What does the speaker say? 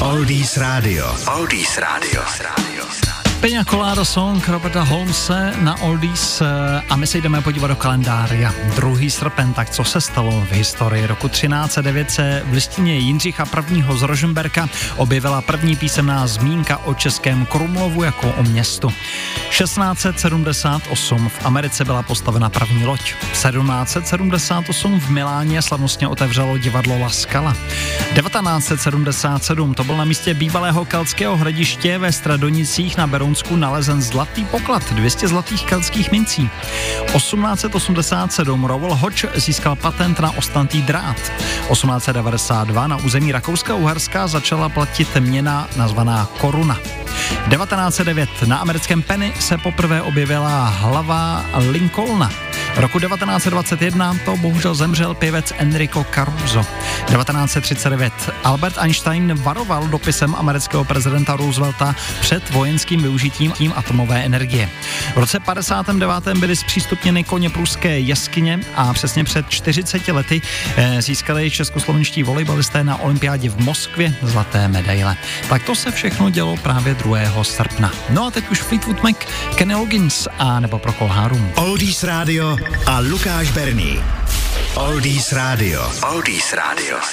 Oldies Radio. Oldies Radio. Peňa Colada Song Roberta Holmese na Oldies eh, a my se jdeme podívat do kalendáře. Druhý srpen, tak co se stalo v historii roku 1309 se v listině Jindřicha I. z Rožemberka objevila první písemná zmínka o Českém Krumlovu jako o městu. 1678 v Americe byla postavena první loď. 1778 v Miláně slavnostně otevřelo divadlo La Scala. 1977 to byl na místě bývalého keltského hradiště ve Stradonicích na Berounsku nalezen zlatý poklad 200 zlatých keltských mincí. 1887 Rowell Hodge získal patent na ostantý drát. 1892 na území Rakouska-Uherska začala platit měna nazvaná koruna. 1909 na americkém Penny se poprvé objevila hlava Lincolna. Roku 1921 to bohužel zemřel pěvec Enrico Caruso. 1939 Albert Einstein varoval dopisem amerického prezidenta Roosevelta před vojenským využitím tím atomové energie. V roce 59. byly zpřístupněny koně pruské jeskyně a přesně před 40 lety eh, získali českoslovenští volejbalisté na olympiádě v Moskvě zlaté medaile. Tak to se všechno dělo právě 2. srpna. No a teď už Fleetwood Mac, Kenny Loggins a nebo Procol Harum. Oldies Radio a Lukáš Berný. Oldies Radio. Oldies Radio.